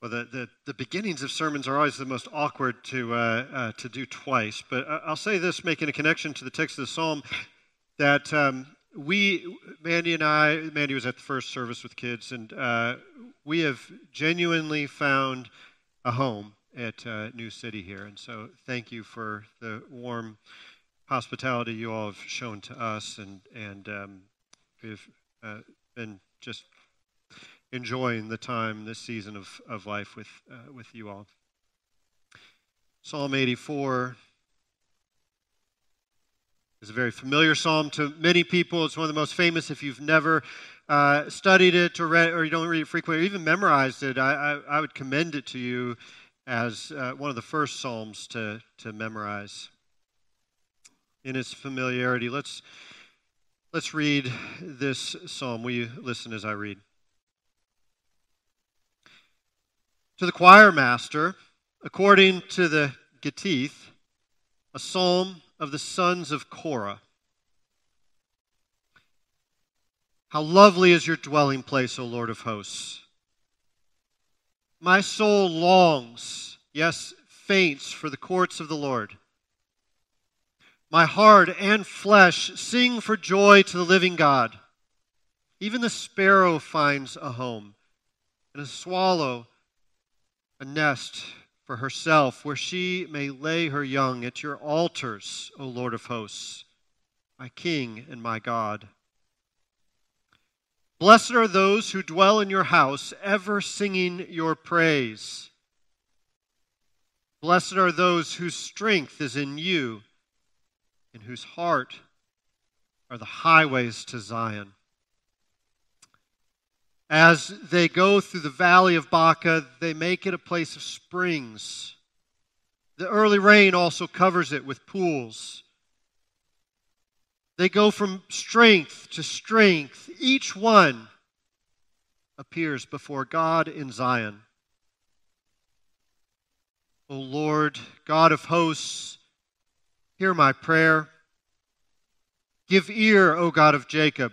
Well, the, the, the, beginnings of sermons are always the most awkward to, uh, uh, to do twice. But I'll say this, making a connection to the text of the psalm, that um, we, Mandy and I, Mandy was at the first service with kids, and uh, we have genuinely found a home at uh, New City here. And so thank you for the warm hospitality you all have shown to us, and, and um, we've uh, been just enjoying the time, this season of, of life with, uh, with you all. Psalm 84 is a very familiar psalm to many people. It's one of the most famous. If you've never uh, studied it or read, or you don't read it frequently, or even memorized it, I, I, I would commend it to you as uh, one of the first psalms to, to memorize. In its familiarity, let's let's read this psalm. Will you listen as I read? To the choir master, according to the Gittith, a psalm of the sons of Korah. How lovely is your dwelling place, O Lord of hosts! My soul longs, yes, faints for the courts of the Lord. My heart and flesh sing for joy to the living God. Even the sparrow finds a home, and a swallow a nest for herself where she may lay her young at your altars, O Lord of hosts, my King and my God. Blessed are those who dwell in your house, ever singing your praise. Blessed are those whose strength is in you, in whose heart are the highways to Zion. As they go through the valley of Baca, they make it a place of springs. The early rain also covers it with pools. They go from strength to strength. Each one appears before God in Zion. O Lord, God of hosts, hear my prayer. Give ear, O God of Jacob.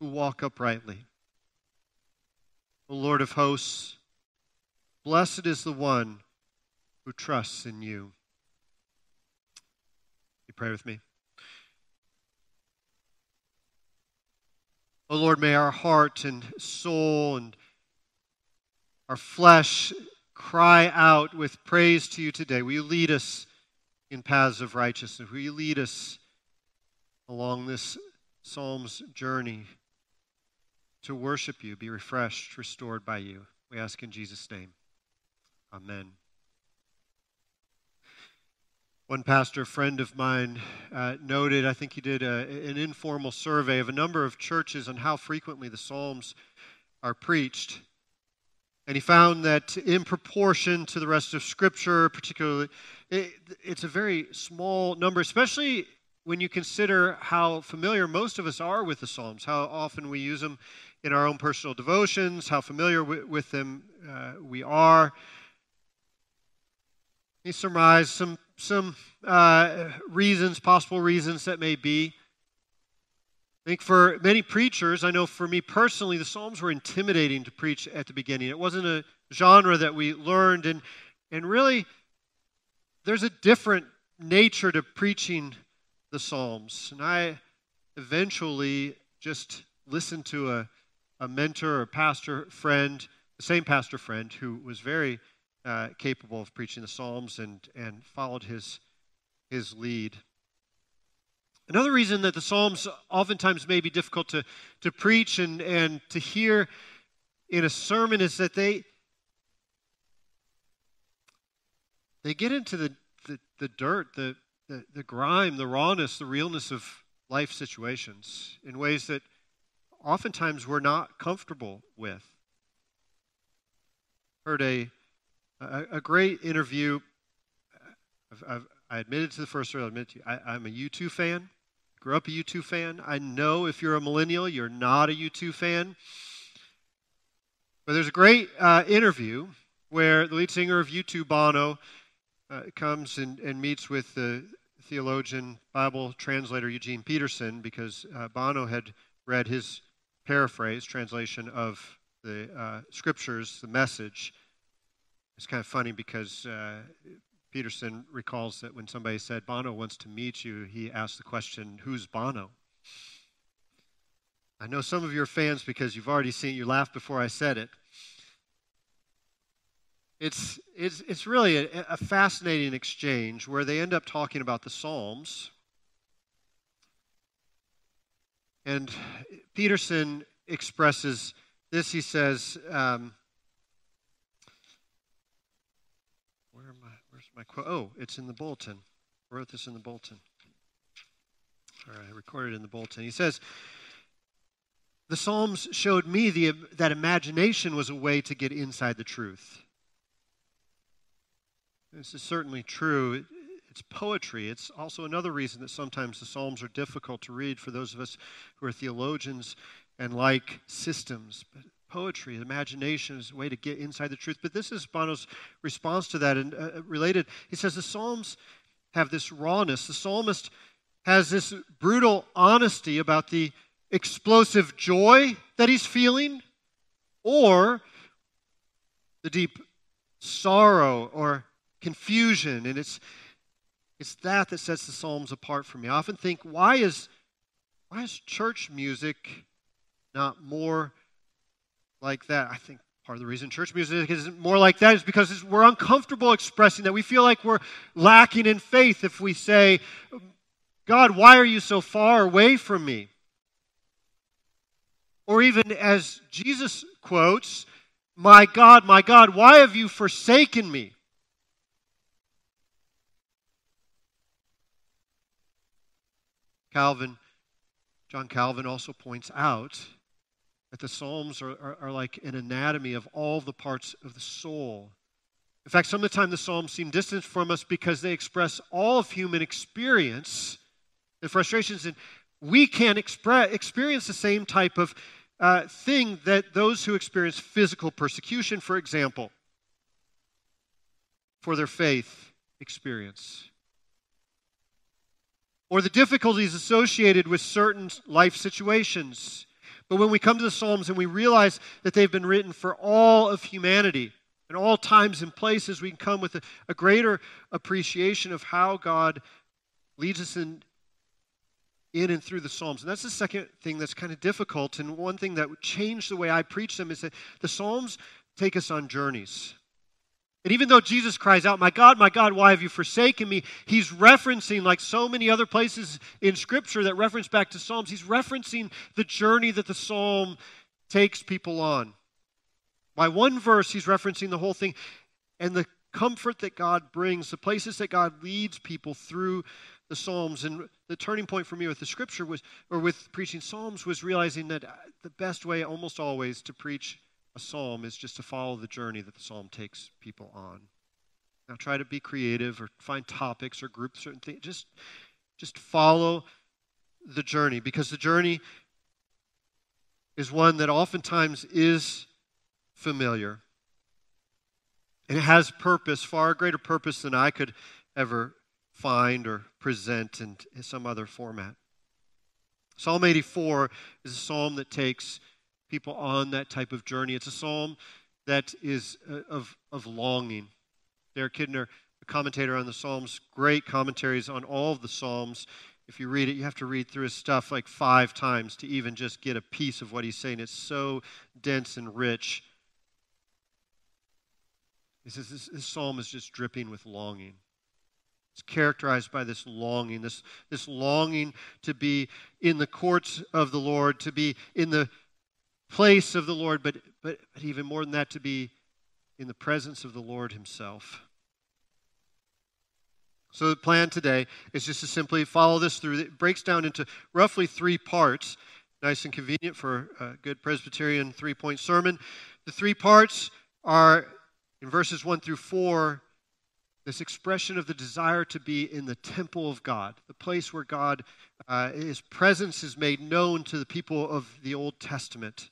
who walk uprightly. O Lord of hosts, blessed is the one who trusts in you. You pray with me. O Lord, may our heart and soul and our flesh cry out with praise to you today. Will you lead us in paths of righteousness? Will you lead us along this Psalm's journey? To worship you, be refreshed, restored by you. We ask in Jesus' name. Amen. One pastor friend of mine uh, noted, I think he did a, an informal survey of a number of churches on how frequently the Psalms are preached. And he found that in proportion to the rest of Scripture, particularly, it, it's a very small number, especially when you consider how familiar most of us are with the Psalms, how often we use them in our own personal devotions, how familiar with them uh, we are. He surmised some, some uh, reasons, possible reasons that may be. I think for many preachers, I know for me personally, the Psalms were intimidating to preach at the beginning. It wasn't a genre that we learned, and, and really, there's a different nature to preaching the Psalms. And I eventually just listened to a a mentor or pastor friend, the same pastor friend who was very uh, capable of preaching the Psalms and, and followed his, his lead. Another reason that the Psalms oftentimes may be difficult to, to preach and, and to hear in a sermon is that they, they get into the, the, the dirt, the, the, the grime, the rawness, the realness of life situations in ways that oftentimes we're not comfortable with. heard a, a, a great interview. I've, I've, i admitted to the first row, I admit to you, I, I'm a U2 fan. Grew up a U2 fan. I know if you're a millennial, you're not a U2 fan. But there's a great uh, interview where the lead singer of U2, Bono, uh, comes and, and meets with the theologian, Bible translator Eugene Peterson, because uh, Bono had read his paraphrase, translation of the uh, scriptures, the message. It's kind of funny because uh, Peterson recalls that when somebody said, Bono wants to meet you, he asked the question, Who's Bono? I know some of your fans because you've already seen, you laughed before I said it. It's, it's, it's really a, a fascinating exchange where they end up talking about the Psalms. And Peterson expresses this. He says, um, where am I? Where's my quote? Oh, it's in the bulletin. I wrote this in the bulletin. All right, I recorded in the bulletin. He says, the Psalms showed me the, that imagination was a way to get inside the truth. This is certainly true. It's poetry. It's also another reason that sometimes the Psalms are difficult to read for those of us who are theologians and like systems. But poetry, imagination is a way to get inside the truth. But this is Bono's response to that and uh, uh, related. He says the Psalms have this rawness. The psalmist has this brutal honesty about the explosive joy that he's feeling or the deep sorrow or confusion. And it's, it's that that sets the Psalms apart for me. I often think, why is, why is church music not more like that? I think part of the reason church music isn't more like that is because we're uncomfortable expressing that. We feel like we're lacking in faith if we say, God, why are you so far away from me? Or even as Jesus quotes, My God, my God, why have you forsaken me? Calvin, John Calvin also points out that the Psalms are, are, are, like an anatomy of all the parts of the soul. In fact, some of the time the Psalms seem distant from us because they express all of human experience and frustrations, and we expre- experience the same type of uh, thing that those who experience physical persecution, for example, for their faith experience or the difficulties associated with certain life situations. But when we come to the Psalms and we realize that they've been written for all of humanity, in all times and places, we can come with a, a greater appreciation of how God leads us in, in and through the Psalms. And that's the second thing that's kind of difficult. And one thing that would change the way I preach them is that the Psalms take us on journeys. And even though Jesus cries out, My God, my God, why have you forsaken me? He's referencing, like so many other places in Scripture that reference back to Psalms, he's referencing the journey that the Psalm takes people on. By one verse, he's referencing the whole thing and the comfort that God brings, the places that God leads people through the Psalms. And the turning point for me with the Scripture was, or with preaching Psalms, was realizing that the best way, almost always, to preach a psalm is just to follow the journey that the psalm takes people on. Now try to be creative or find topics or group certain things. Just, just follow the journey because the journey is one that oftentimes is familiar. And it has purpose, far greater purpose than I could ever find or present in some other format. Psalm 84 is a psalm that takes people on that type of journey. It's a psalm that is uh, of, of longing. Derek Kidner, a commentator on the Psalms, great commentaries on all of the Psalms. If you read it, you have to read through his stuff like five times to even just get a piece of what he's saying. It's so dense and rich. He says this, this psalm is just dripping with longing. It's characterized by this longing, this, this longing to be in the courts of the Lord, to be in the place of the Lord, but, but, but even more than that, to be in the presence of the Lord Himself. So, the plan today is just to simply follow this through. It breaks down into roughly three parts. Nice and convenient for a good Presbyterian three point sermon. The three parts are In verses 1 through 4, this expression of the desire to be in the temple of God, the place where God, uh, his presence is made known to the people of the Old Testament.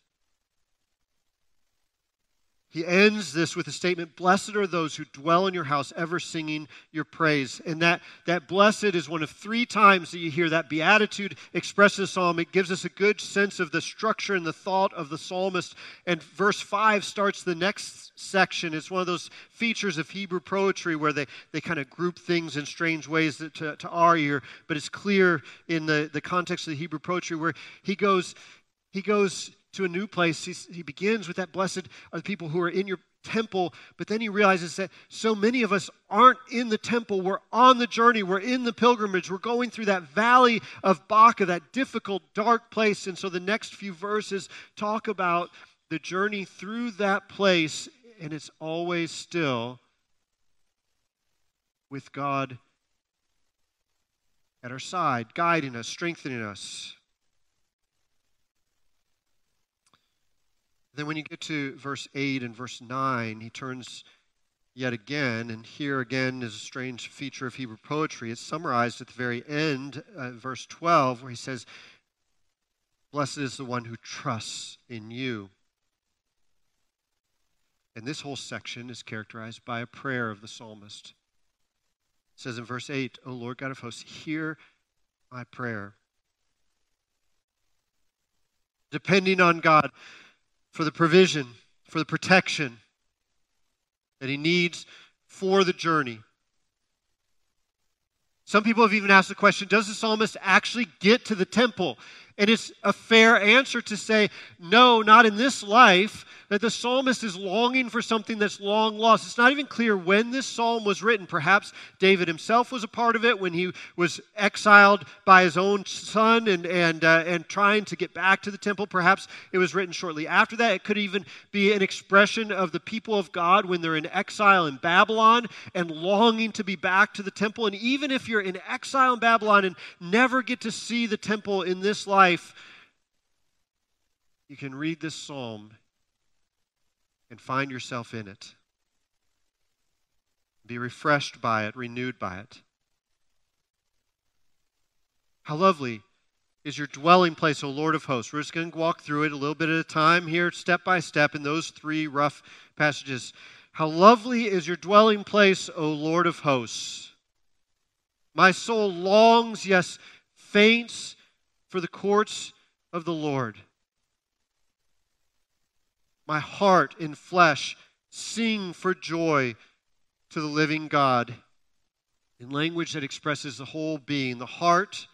He ends this with a statement Blessed are those who dwell in your house, ever singing your praise. And that, that blessed is one of three times that you hear that beatitude expressed in the psalm. It gives us a good sense of the structure and the thought of the psalmist. And verse 5 starts the next section. It's one of those features of Hebrew poetry where they, they kind of group things in strange ways to, to our ear, but it's clear in the, the context of the Hebrew poetry where he goes, he goes to a new place. He's, he begins with that blessed are the people who are in your temple, but then he realizes that so many of us aren't in the temple. We're on the journey, we're in the pilgrimage, we're going through that valley of Baca, that difficult, dark place. And so the next few verses talk about the journey through that place, and it's always still with God at our side, guiding us, strengthening us. Then, when you get to verse 8 and verse 9, he turns yet again, and here again is a strange feature of Hebrew poetry. It's summarized at the very end, uh, verse 12, where he says, Blessed is the one who trusts in you. And this whole section is characterized by a prayer of the psalmist. It says in verse 8, O Lord God of hosts, hear my prayer. Depending on God, for the provision, for the protection that he needs for the journey. Some people have even asked the question Does the psalmist actually get to the temple? And it's a fair answer to say, no, not in this life, that the psalmist is longing for something that's long lost. It's not even clear when this psalm was written. Perhaps David himself was a part of it when he was exiled by his own son and, and, uh, and trying to get back to the temple. Perhaps it was written shortly after that. It could even be an expression of the people of God when they're in exile in Babylon and longing to be back to the temple. And even if you're in exile in Babylon and never get to see the temple in this life, life, you can read this psalm and find yourself in it. Be refreshed by it, renewed by it. How lovely is your dwelling place, O Lord of hosts. We're just going to walk through it a little bit at a time here, step by step, in those three rough passages. How lovely is your dwelling place, O Lord of hosts. My soul longs, yes, faints for the courts of the Lord. My heart and flesh sing for joy to the living God. In language that expresses the whole being, the heart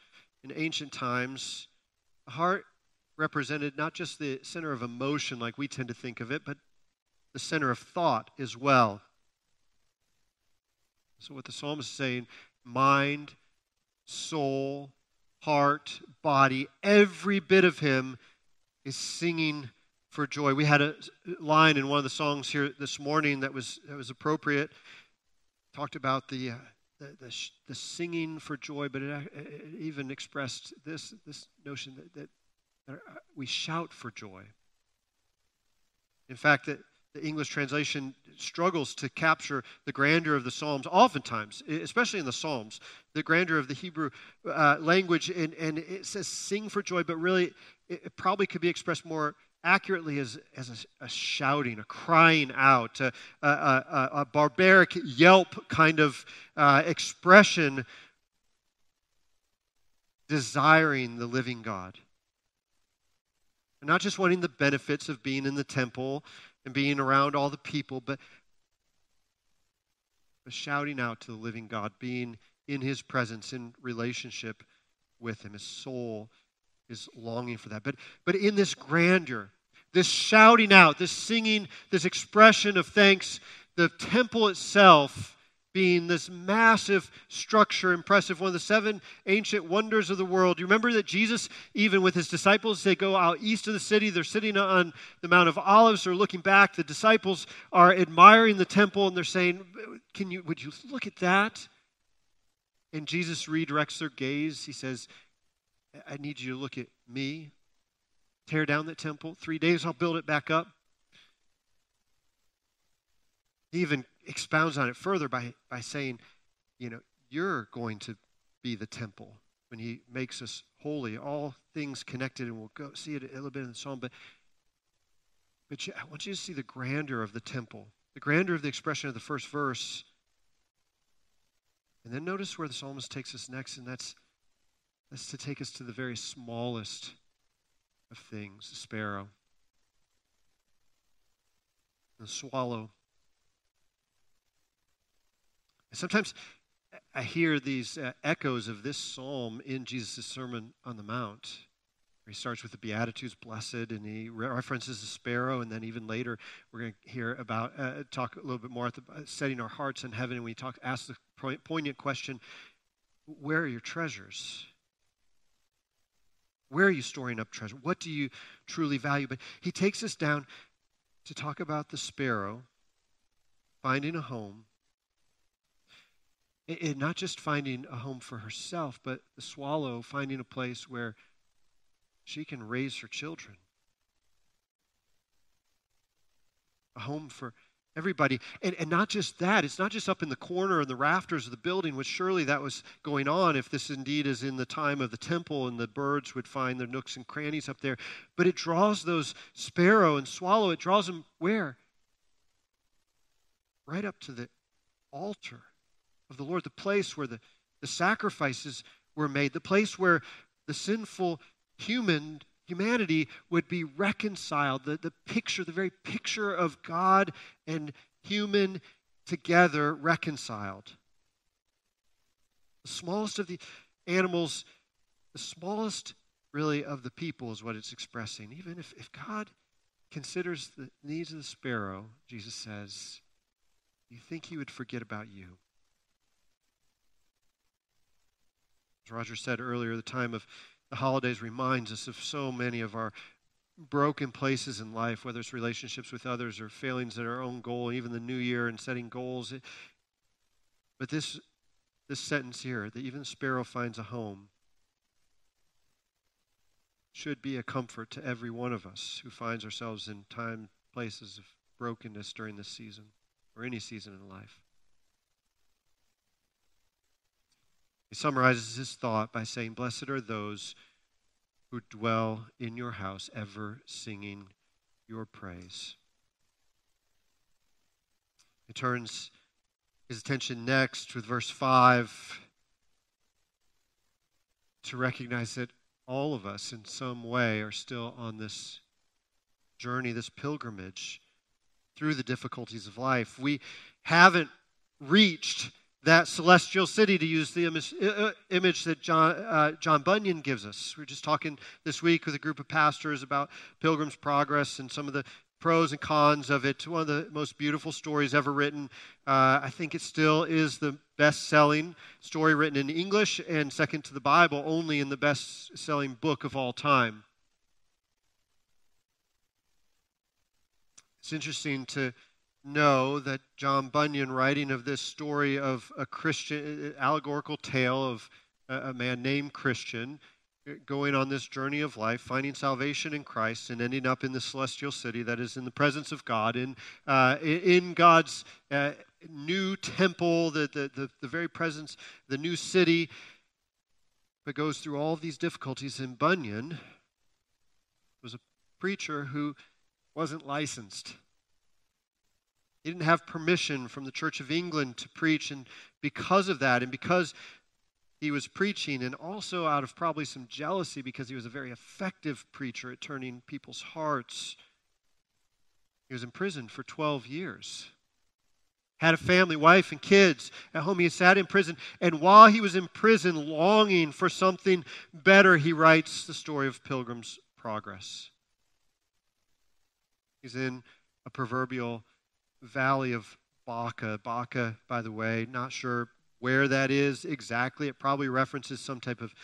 in ancient times, the heart represented not just the center of emotion like we tend to think of it, but the center of thought as well. So, what the psalmist is saying mind, soul, heart, body, every bit of him is singing for joy. We had a line in one of the songs here this morning that was, that was appropriate. Talked about the, uh, the, the, the, singing for joy, but it, it, even expressed this, this notion that, that, that we shout for joy. In fact, that the English translation struggles to capture the grandeur of the Psalms, oftentimes, especially in the Psalms, the grandeur of the Hebrew uh, language. And, and it says sing for joy, but really, it, it probably could be expressed more accurately as, as a, a shouting, a crying out, a, a, a barbaric yelp kind of uh, expression, desiring the living God. And not just wanting the benefits of being in the temple and being around all the people, but, but shouting out to the living God, being in his presence, in relationship with him. His soul is longing for that. But, but in this grandeur, this shouting out, this singing, this expression of thanks, the temple itself being this massive structure, impressive, one of the seven ancient wonders of the world. You remember that Jesus, even with his disciples, they go out east of the city. They're sitting on the Mount of Olives. They're looking back. The disciples are admiring the temple and they're saying, "Can you? Would you look at that?" And Jesus redirects their gaze. He says, "I need you to look at me. Tear down that temple. Three days, I'll build it back up." He even expounds on it further by, by saying, you know, you're going to be the temple when he makes us holy. All things connected, and we'll go see it a little bit in the psalm. But, but I want you to see the grandeur of the temple, the grandeur of the expression of the first verse. And then notice where the psalmist takes us next, and that's, that's to take us to the very smallest of things the sparrow, the swallow. Sometimes I hear these uh, echoes of this psalm in Jesus' Sermon on the Mount. He starts with the Beatitudes, blessed, and he references the sparrow, and then even later we're going to hear about, uh, talk a little bit more about uh, setting our hearts in heaven, and we talk, ask the poignant question, where are your treasures? Where are you storing up treasure? What do you truly value? But he takes us down to talk about the sparrow finding a home not just finding a home for herself, but the swallow finding a place where she can raise her children. A home for everybody. And, and not just that, it's not just up in the corner and the rafters of the building, which surely that was going on if this indeed is in the time of the temple and the birds would find their nooks and crannies up there. But it draws those sparrow and swallow, it draws them where? Right up to the altar of the Lord, the place where the, the sacrifices were made, the place where the sinful human humanity would be reconciled. The, the picture, the very picture of God and human together reconciled. The smallest of the animals, the smallest really of the people is what it's expressing. Even if, if God considers the needs of the sparrow, Jesus says, you think he would forget about you? Roger said earlier, the time of the holidays reminds us of so many of our broken places in life, whether it's relationships with others or failings at our own goal, even the new year and setting goals. But this, this sentence here, that even sparrow finds a home, should be a comfort to every one of us who finds ourselves in time, places of brokenness during this season or any season in life. He summarizes his thought by saying, Blessed are those who dwell in your house, ever singing your praise. He turns his attention next with verse 5 to recognize that all of us, in some way, are still on this journey, this pilgrimage through the difficulties of life. We haven't reached that celestial city, to use the image, that John, uh, John Bunyan gives us. We are just talking this week with a group of pastors about Pilgrim's Progress and some of the pros and cons of it. One of the most beautiful stories ever written. Uh, I think it still is the best selling story written in English and second to the Bible, only in the best selling book of all time. It's interesting to know that John Bunyan, writing of this story of a Christian, allegorical tale of a, man named Christian, uh, going on this journey of life, finding salvation in Christ, and ending up in the celestial city that is in the presence of God, in, uh, in God's uh, new temple, the, the, the, the, very presence, the new city, but goes through all of these difficulties. And Bunyan was a preacher who wasn't licensed. He didn't have permission from the Church of England to preach, and because of that, and because he was preaching, and also out of probably some jealousy because he was a very effective preacher at turning people's hearts, he was imprisoned for 12 years. Had a family, wife, and kids at home. He sat in prison, and while he was in prison, longing for something better, he writes the story of Pilgrim's Progress. He's in a proverbial valley of Baca. Baca, by the way, not sure where that is exactly. It probably references some type of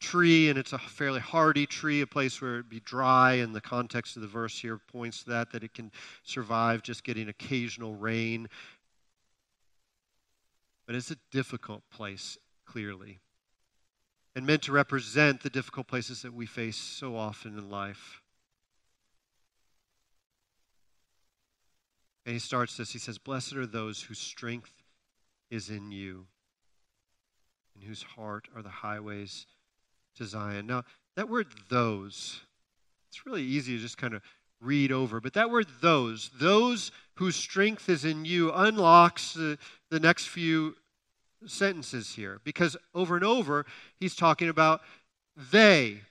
tree, and it's a fairly hardy tree, a place where it'd be dry, and the context of the verse here points to that, that it can survive just getting occasional rain. But it's a difficult place, clearly, and meant to represent the difficult places that we face so often in life. And he starts this. He says, Blessed are those whose strength is in you, and whose heart are the highways to Zion. Now, that word those, it's really easy to just kind of read over. But that word those, those whose strength is in you, unlocks the, the next few sentences here. Because over and over, he's talking about they.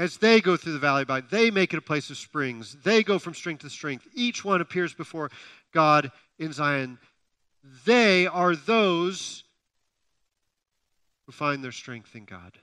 As they go through the valley by, they make it a place of springs. They go from strength to strength. Each one appears before God in Zion. They are those who find their strength in God.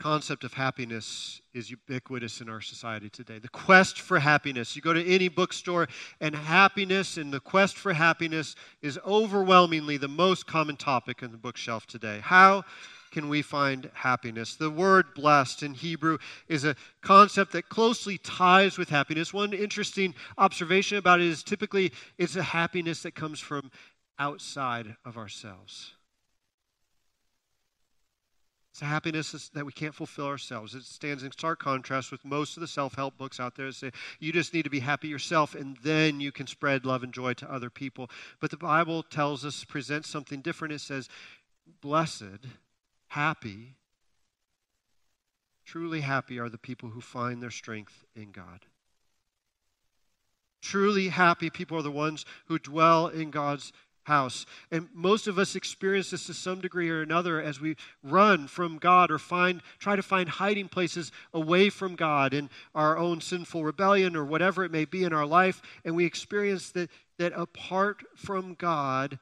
Concept of happiness is ubiquitous in our society today. The quest for happiness. You go to any bookstore, and happiness and the quest for happiness is overwhelmingly the most common topic on the bookshelf today. How can we find happiness? The word blessed in Hebrew is a concept that closely ties with happiness. One interesting observation about it is typically it's a happiness that comes from outside of ourselves. It's a happiness that we can't fulfill ourselves. It stands in stark contrast with most of the self help books out there that say you just need to be happy yourself and then you can spread love and joy to other people. But the Bible tells us, presents something different. It says, Blessed, happy, truly happy are the people who find their strength in God. Truly happy people are the ones who dwell in God's house. And most of us experience this to some degree or another as we run from God or find try to find hiding places away from God in our own sinful rebellion or whatever it may be in our life and we experience that that apart from God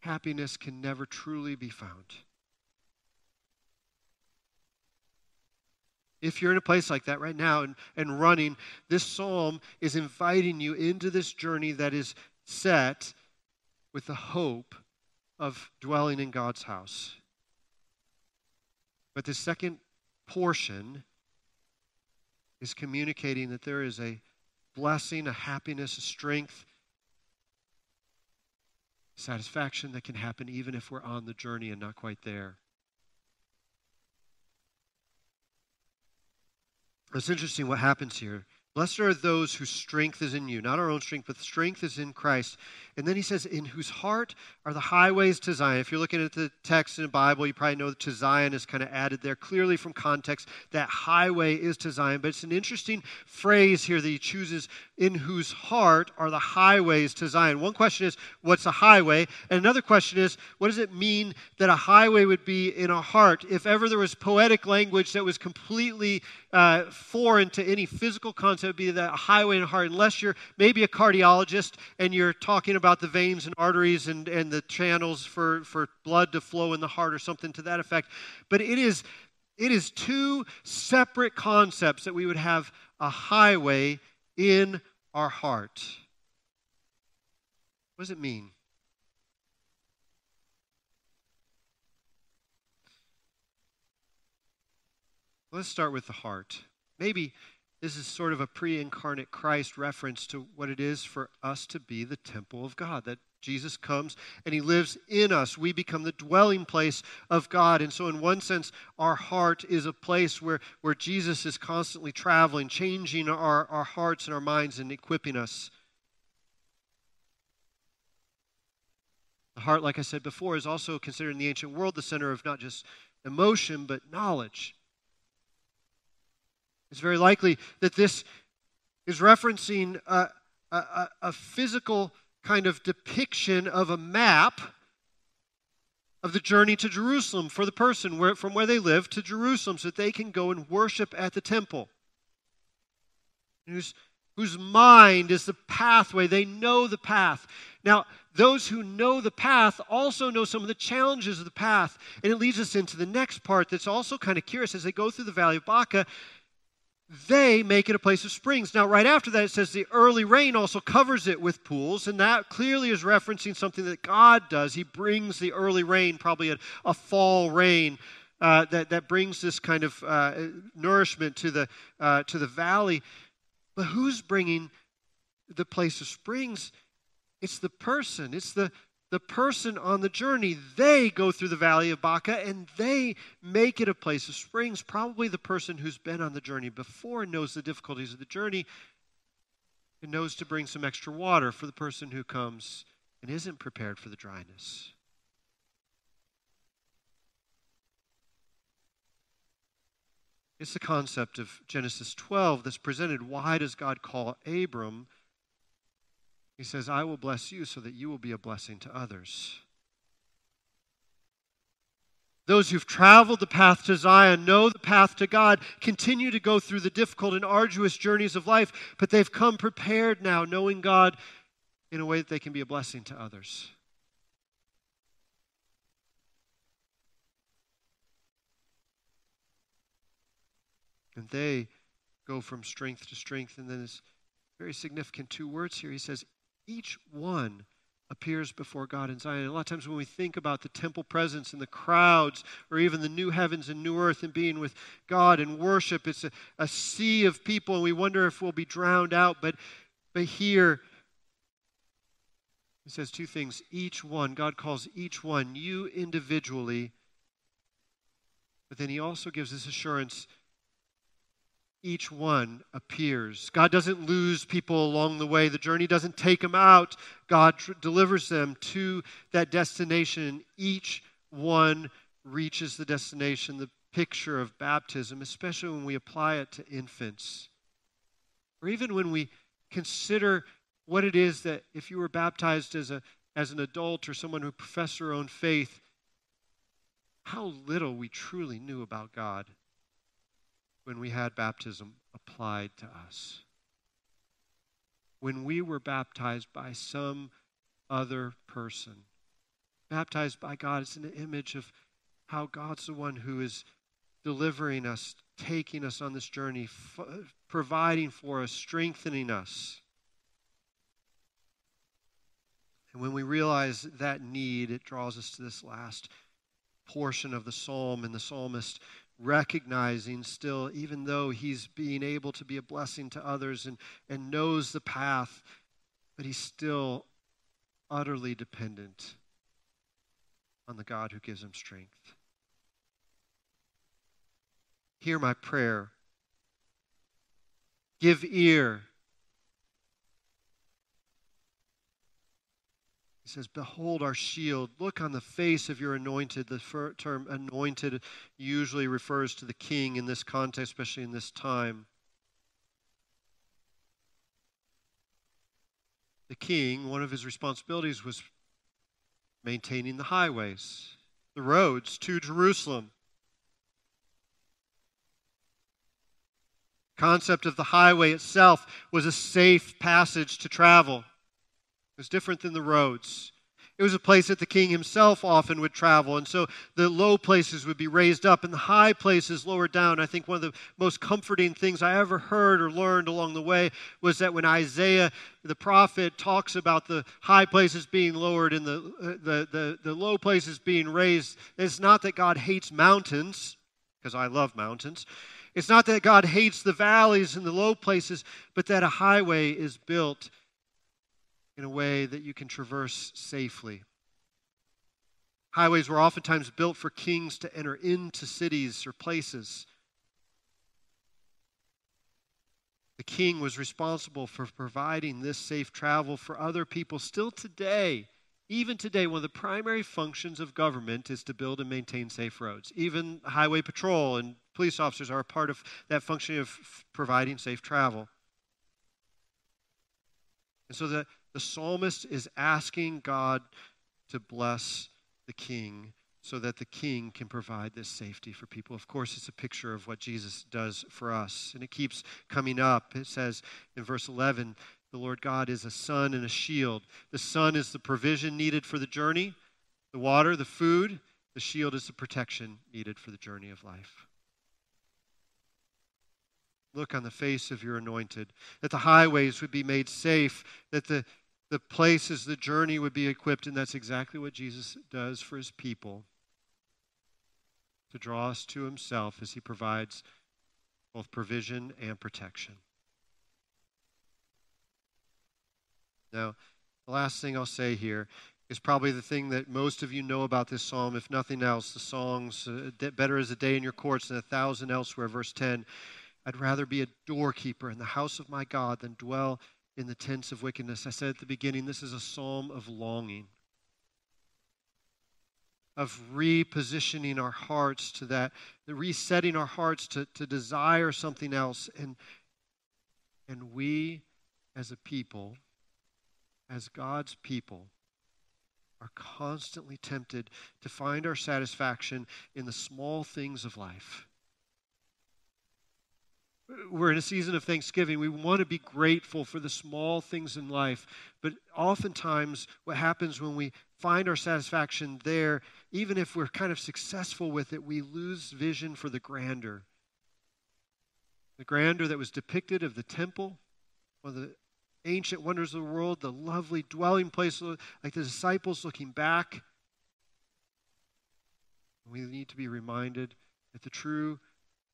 happiness can never truly be found. if you're in a place like that right now and, and running, this psalm is inviting you into this journey that is set with the hope of dwelling in God's house. But the second portion is communicating that there is a blessing, a happiness, a strength, satisfaction that can happen even if we're on the journey and not quite there. It's interesting what happens here. Blessed are those whose strength is in you, not our own strength, but strength is in Christ. And then he says, in whose heart are the highways to Zion. If you're looking at the text in the Bible, you probably know that to Zion is kind of added there. Clearly from context, that highway is to Zion. But it's an interesting phrase here that he chooses, in whose heart are the highways to Zion. One question is, what's a highway? And another question is, what does it mean that a highway would be in a heart? If ever there was poetic language that was completely uh, foreign to any physical concept, would be that a highway in a heart, unless you're maybe a cardiologist and you're talking about the veins and arteries and, and the channels for, for blood to flow in the heart or something to that effect. But it is, it is two separate concepts that we would have a highway in our heart. What does it mean? Let's start with the heart. Maybe this is sort of a pre incarnate Christ reference to what it is for us to be the temple of God, that Jesus comes and he lives in us. We become the dwelling place of God. And so, in one sense, our heart is a place where, where Jesus is constantly traveling, changing our, our hearts and our minds and equipping us. The heart, like I said before, is also considered in the ancient world the center of not just emotion, but knowledge. It's very likely that this is referencing a, a, a physical kind of depiction of a map of the journey to Jerusalem for the person where, from where they live to Jerusalem so that they can go and worship at the temple. Whose, whose mind is the pathway. They know the path. Now, those who know the path also know some of the challenges of the path. And it leads us into the next part that's also kind of curious. As they go through the Valley of Baca, they make it a place of springs. Now, right after that, it says the early rain also covers it with pools, and that clearly is referencing something that God does. He brings the early rain, probably a, a fall rain, uh, that, that brings this kind of uh, nourishment to the, uh, to the valley. But who's bringing the place of springs? It's the person, it's the, the person on the journey, they go through the valley of Baca and they make it a place of springs. Probably the person who's been on the journey before and knows the difficulties of the journey and knows to bring some extra water for the person who comes and isn't prepared for the dryness. It's the concept of Genesis 12 that's presented. Why does God call Abram? He says, I will bless you so that you will be a blessing to others. Those who've traveled the path to Zion know the path to God, continue to go through the difficult and arduous journeys of life, but they've come prepared now, knowing God in a way that they can be a blessing to others. And they go from strength to strength. And then it's very significant two words here. He says, each one appears before God in Zion. A lot of times when we think about the temple presence and the crowds, or even the new heavens and new earth and being with God and worship, it's a, a sea of people, and we wonder if we'll be drowned out. But, but here, he says two things. Each one, God calls each one, you individually, but then he also gives this assurance each one appears. God doesn't lose people along the way. The journey doesn't take them out. God tr- delivers them to that destination. Each one reaches the destination, the picture of baptism, especially when we apply it to infants. Or even when we consider what it is that if you were baptized as, a, as an adult or someone who professed their own faith, how little we truly knew about God when we had baptism applied to us. When we were baptized by some other person, baptized by God is an image of how God's the one who is delivering us, taking us on this journey, f- providing for us, strengthening us. And when we realize that need, it draws us to this last portion of the psalm, and the psalmist recognizing still, even though he's being able to be a blessing to others and, and knows the path, but he's still utterly dependent on the God who gives him strength. Hear my prayer. Give ear He says, Behold our shield. Look on the face of your anointed. The term anointed usually refers to the king in this context, especially in this time. The king, one of his responsibilities was maintaining the highways, the roads to Jerusalem. concept of the highway itself was a safe passage to travel. It was different than the roads. It was a place that the king himself often would travel. And so the low places would be raised up and the high places lowered down. I think one of the most comforting things I ever heard or learned along the way was that when Isaiah, the prophet, talks about the high places being lowered and the, uh, the, the, the low places being raised, it's not that God hates mountains, because I love mountains. It's not that God hates the valleys and the low places, but that a highway is built in a way that you can traverse safely. Highways were oftentimes built for kings to enter into cities or places. The king was responsible for providing this safe travel for other people. Still today, even today, one of the primary functions of government is to build and maintain safe roads. Even highway patrol and police officers are a part of that function of providing safe travel. And so the, the psalmist is asking God to bless the king so that the king can provide this safety for people. Of course, it's a picture of what Jesus does for us. And it keeps coming up. It says in verse 11, the Lord God is a sun and a shield. The sun is the provision needed for the journey, the water, the food. The shield is the protection needed for the journey of life. Look on the face of your anointed, that the highways would be made safe, that the the places, the journey would be equipped, and that's exactly what Jesus does for his people to draw us to himself as he provides both provision and protection. Now, the last thing I'll say here is probably the thing that most of you know about this psalm, if nothing else. The songs, uh, Better is a day in your courts than a thousand elsewhere, verse 10. I'd rather be a doorkeeper in the house of my God than dwell in the tents of wickedness. I said at the beginning, this is a psalm of longing, of repositioning our hearts to that, the resetting our hearts to, to desire something else. And, and we, as a people, as God's people, are constantly tempted to find our satisfaction in the small things of life. We're in a season of Thanksgiving. We want to be grateful for the small things in life. But oftentimes, what happens when we find our satisfaction there, even if we're kind of successful with it, we lose vision for the grandeur. The grandeur that was depicted of the temple, one of the ancient wonders of the world, the lovely dwelling place, like the disciples looking back. We need to be reminded that the true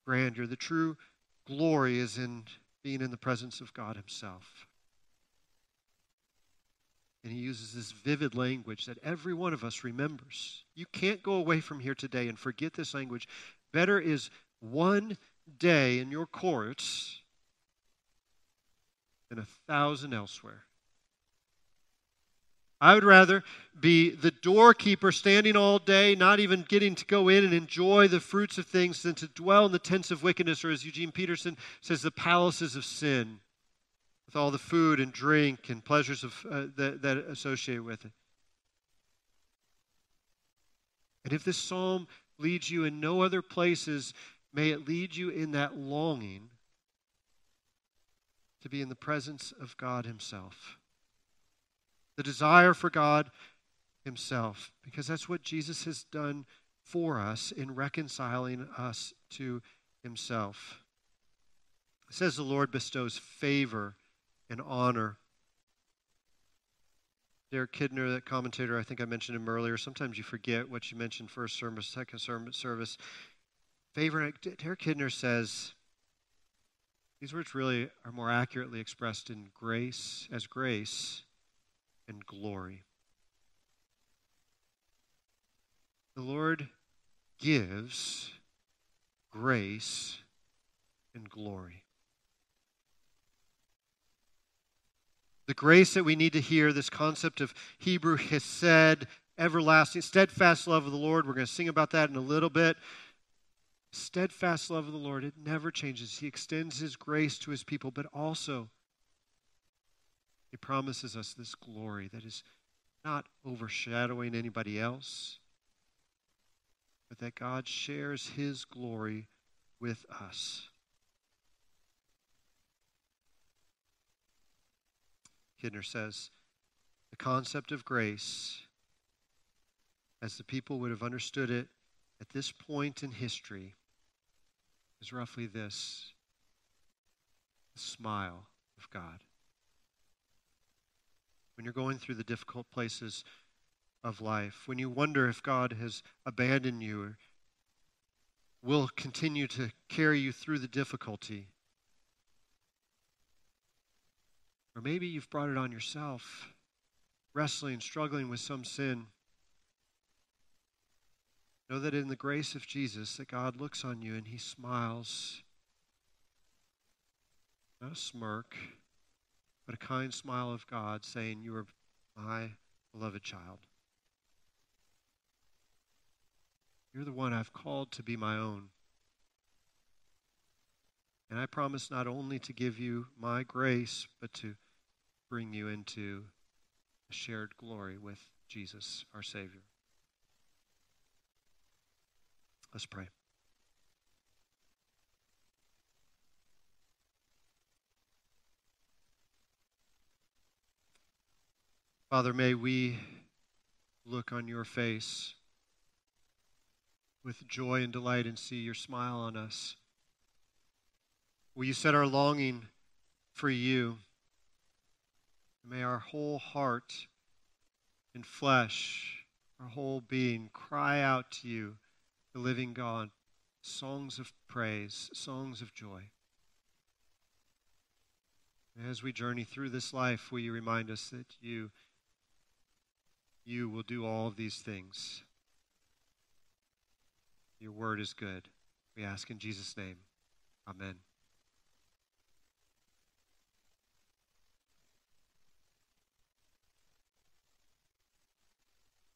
grandeur, the true glory is in being in the presence of God Himself. And he uses this vivid language that every one of us remembers. You can't go away from here today and forget this language. Better is one day in your courts than a thousand elsewhere. I would rather be the doorkeeper standing all day, not even getting to go in and enjoy the fruits of things, than to dwell in the tents of wickedness, or as Eugene Peterson says, the palaces of sin, with all the food and drink and pleasures of, uh, that, that associate with it. And if this psalm leads you in no other places, may it lead you in that longing to be in the presence of God Himself. The desire for God Himself, because that's what Jesus has done for us in reconciling us to Himself. It says the Lord bestows favor and honor. Derek Kidner, that commentator, I think I mentioned him earlier. Sometimes you forget what you mentioned first service, second service. Favor, Derek Kidner says, these words really are more accurately expressed in grace, as grace and glory. The Lord gives grace and glory. The grace that we need to hear, this concept of Hebrew hesed, everlasting, steadfast love of the Lord. We're going to sing about that in a little bit steadfast love of the Lord, it never changes. He extends His grace to His people, but also He promises us this glory that is not overshadowing anybody else, but that God shares His glory with us. Kidner says the concept of grace, as the people would have understood it at this point in history, is roughly this the smile of God. When you're going through the difficult places of life, when you wonder if God has abandoned you or will continue to carry you through the difficulty, or maybe you've brought it on yourself, wrestling, struggling with some sin. Know that in the grace of Jesus that God looks on you and he smiles. Not a smirk, but a kind smile of God saying, You are my beloved child. You're the one I've called to be my own. And I promise not only to give you my grace, but to bring you into a shared glory with Jesus, our Savior. Let's pray. Father, may we look on your face with joy and delight and see your smile on us. Will you set our longing for you? May our whole heart and flesh, our whole being cry out to you the living God, songs of praise, songs of joy. As we journey through this life, will you remind us that you you will do all of these things. Your word is good. We ask in Jesus' name. Amen.